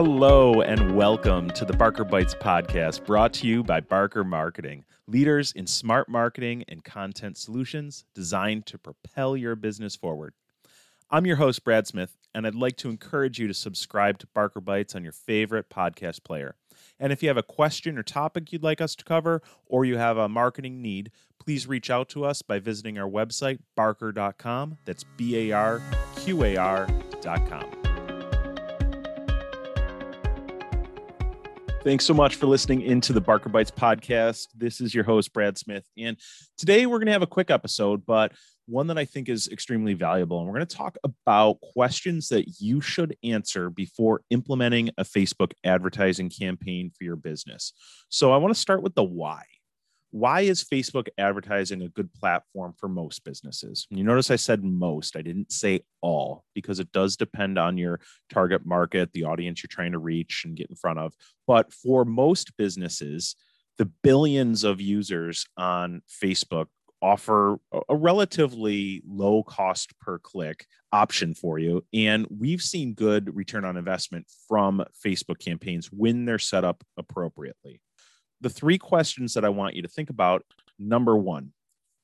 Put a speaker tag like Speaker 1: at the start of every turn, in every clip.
Speaker 1: Hello and welcome to the Barqar Bites podcast brought to you by Barqar Marketing, leaders in smart marketing and content solutions designed to propel your business forward. I'm your host, Brad Smith, and I'd like to encourage you to subscribe to Barqar Bites on your favorite podcast player. And if you have a question or topic you'd like us to cover, or you have a marketing need, please reach out to us by visiting our website, barqar.com. That's B A R Q A R.com. Thanks so much for listening into the Barqar Bites podcast. This is your host, Brad Smith. And today we're going to have a quick episode, but one that I think is extremely valuable. And we're going to talk about questions that you should answer before implementing a Facebook advertising campaign for your business. So I want to start with the why why is Facebook advertising a good platform for most businesses? You notice I said most, I didn't say all, because it does depend on your target market, the audience you're trying to reach and get in front of. But for most businesses, the billions of users on Facebook offer a relatively low cost per click option for you. And we've seen good return on investment from Facebook campaigns when they're set up appropriately the three questions that I want you to think about number one,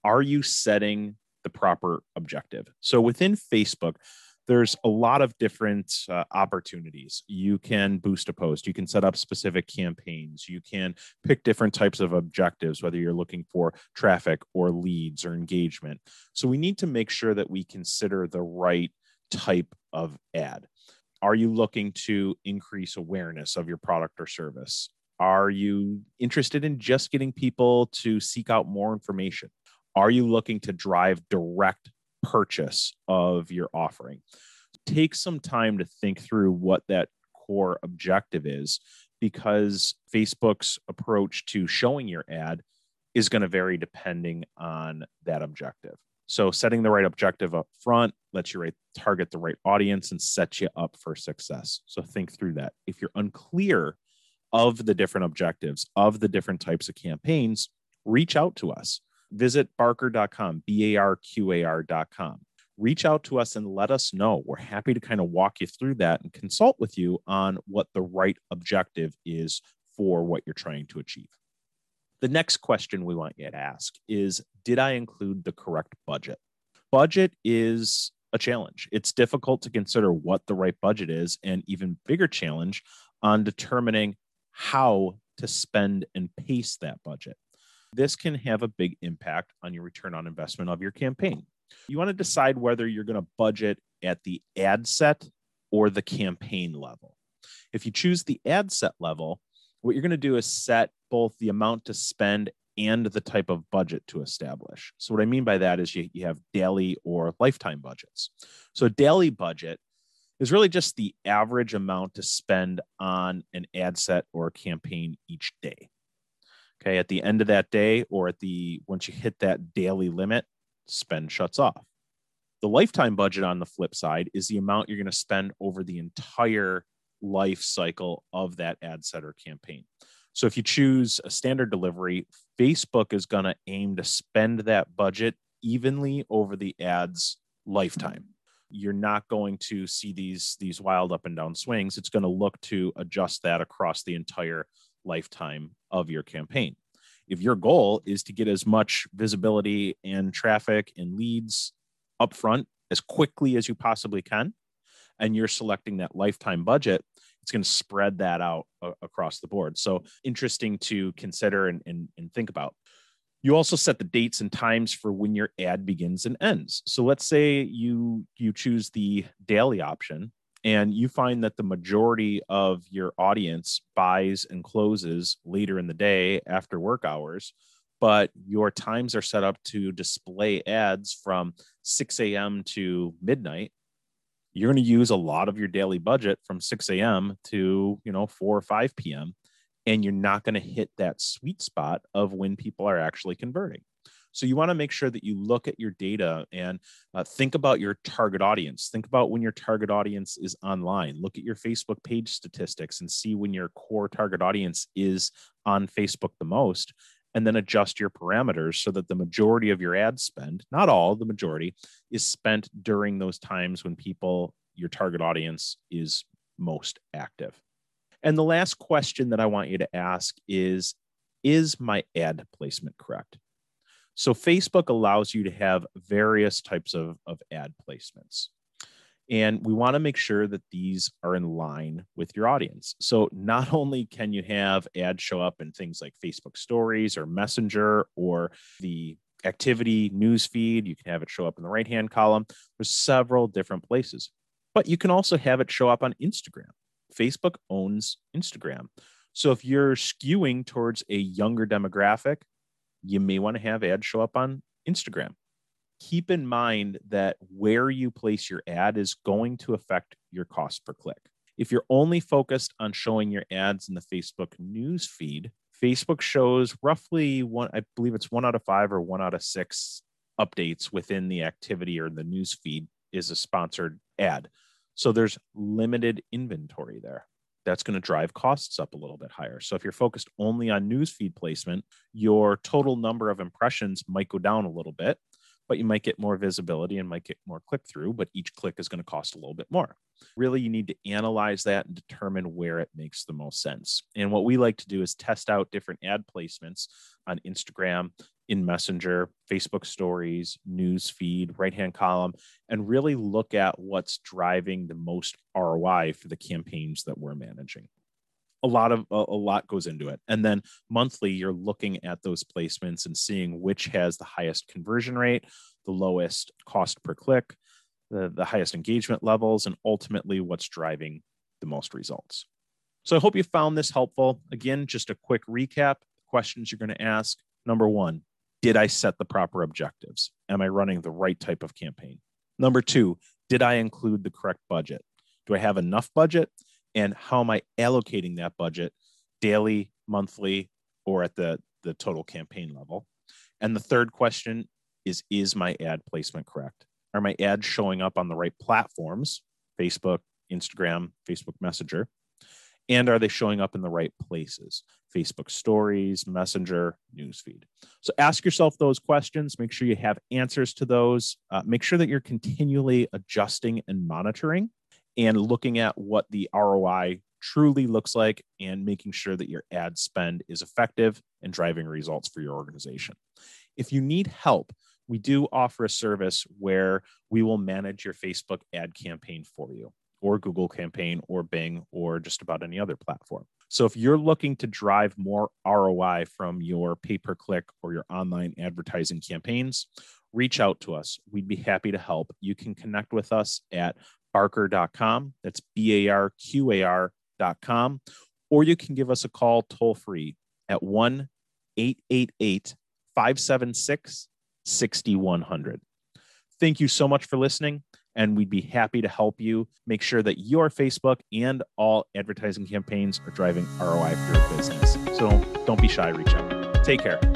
Speaker 1: are you setting the proper objective? So within Facebook, there's a lot of different uh, opportunities. You can boost a post, you can set up specific campaigns, you can pick different types of objectives, whether you're looking for traffic or leads or engagement. So we need to make sure that we consider the right type of ad. Are you looking to increase awareness of your product or service? Are you interested in just getting people to seek out more information? Are you looking to drive direct purchase of your offering? Take some time to think through what that core objective is because Facebook's approach to showing your ad is going to vary depending on that objective. So, setting the right objective up front lets you right, target the right audience and sets you up for success. So, think through that. If you're unclear of the different objectives, of the different types of campaigns, reach out to us. Visit barqar.com, B A R Q A R.com. Reach out to us and let us know. We're happy to kind of walk you through that and consult with you on what the right objective is for what you're trying to achieve. The next question we want you to ask is Did I include the correct budget? Budget is a challenge. It's difficult to consider what the right budget is, and even bigger challenge on determining how to spend and pace that budget. This can have a big impact on your return on investment of your campaign. You want to decide whether you're going to budget at the ad set or the campaign level. If you choose the ad set level, what you're going to do is set both the amount to spend and the type of budget to establish. So, what I mean by that is you, you have daily or lifetime budgets. So, a daily budget is really just the average amount to spend on an ad set or campaign each day. Okay, at the end of that day, or at the once you hit that daily limit, spend shuts off. The lifetime budget on the flip side is the amount you're going to spend over the entire life cycle of that ad set or campaign. So if you choose a standard delivery, Facebook is going to aim to spend that budget evenly over the ad's lifetime you're not going to see these these wild up and down swings. It's going to look to adjust that across the entire lifetime of your campaign. If your goal is to get as much visibility and traffic and leads up front as quickly as you possibly can and you're selecting that lifetime budget it's going to spread that out uh, across the board. So interesting to consider and, and, and think about you also set the dates and times for when your ad begins and ends. So let's say you you choose the daily option and you find that the majority of your audience buys and closes later in the day after work hours, but your times are set up to display ads from 6 a.m. to midnight. You're going to use a lot of your daily budget from 6 a.m. to you know 4 or 5 p.m and you're not going to hit that sweet spot of when people are actually converting. So you want to make sure that you look at your data and uh, think about your target audience. Think about when your target audience is online. Look at your Facebook page statistics and see when your core target audience is on Facebook the most, and then adjust your parameters so that the majority of your ad spend, not all, the majority, is spent during those times when people, your target audience, is most active. And the last question that I want you to ask is Is my ad placement correct? So, Facebook allows you to have various types of, of ad placements. And we want to make sure that these are in line with your audience. So, not only can you have ads show up in things like Facebook stories or Messenger or the activity news feed, you can have it show up in the right hand column. There's several different places, but you can also have it show up on Instagram. Facebook owns Instagram. So, if you're skewing towards a younger demographic, you may want to have ads show up on Instagram keep in mind that where you place your ad is going to affect your cost per click. If you're only focused on showing your ads in the Facebook news feed, Facebook shows roughly one, I believe it's one out of five or one out of six updates within the activity or the news feed is a sponsored ad. So there's limited inventory there. That's going to drive costs up a little bit higher. So if you're focused only on newsfeed placement, your total number of impressions might go down a little bit but you might get more visibility and might get more click through, but each click is going to cost a little bit more. Really, you need to analyze that and determine where it makes the most sense. And what we like to do is test out different ad placements on Instagram, in Messenger, Facebook stories, news feed, right hand column, and really look at what's driving the most ROI for the campaigns that we're managing. A lot of a, a, lot goes into it. And then monthly you're looking at those placements and seeing which has the highest conversion rate the lowest cost per click the, the highest engagement levels and ultimately what's driving the most results. So i hope you found this helpful. Again just a quick recap questions you're going to ask. Number one did i set the proper objectives am i running the right type of campaign number two did i include the correct budget do i have enough budget and how am I allocating that budget daily, monthly, or at the, the total campaign level? And the third question is Is my ad placement correct? Are my ads showing up on the right platforms, Facebook, Instagram, Facebook Messenger? And are they showing up in the right places? Facebook stories, Messenger, newsfeed. So ask yourself those questions. Make sure you have answers to those. Uh, make sure that you're continually adjusting and monitoring and looking at what the ROI truly looks like and making sure that your ad spend is effective and driving results for your organization. If you need help, we do offer a service where we will manage your Facebook ad campaign for you, or Google campaign, or Bing, or just about any other platform. So if you're looking to drive more ROI from your pay per click or your online advertising campaigns, reach out to us. We'd be happy to help. You can connect with us at barqar.com. That's B A R Q A R.com. Or you can give us a call toll free at 1 888 576 6100. Thank you so much for listening, and we'd be happy to help you make sure that your Facebook and all advertising campaigns are driving ROI for your business. So don't be shy, reach out. Take care.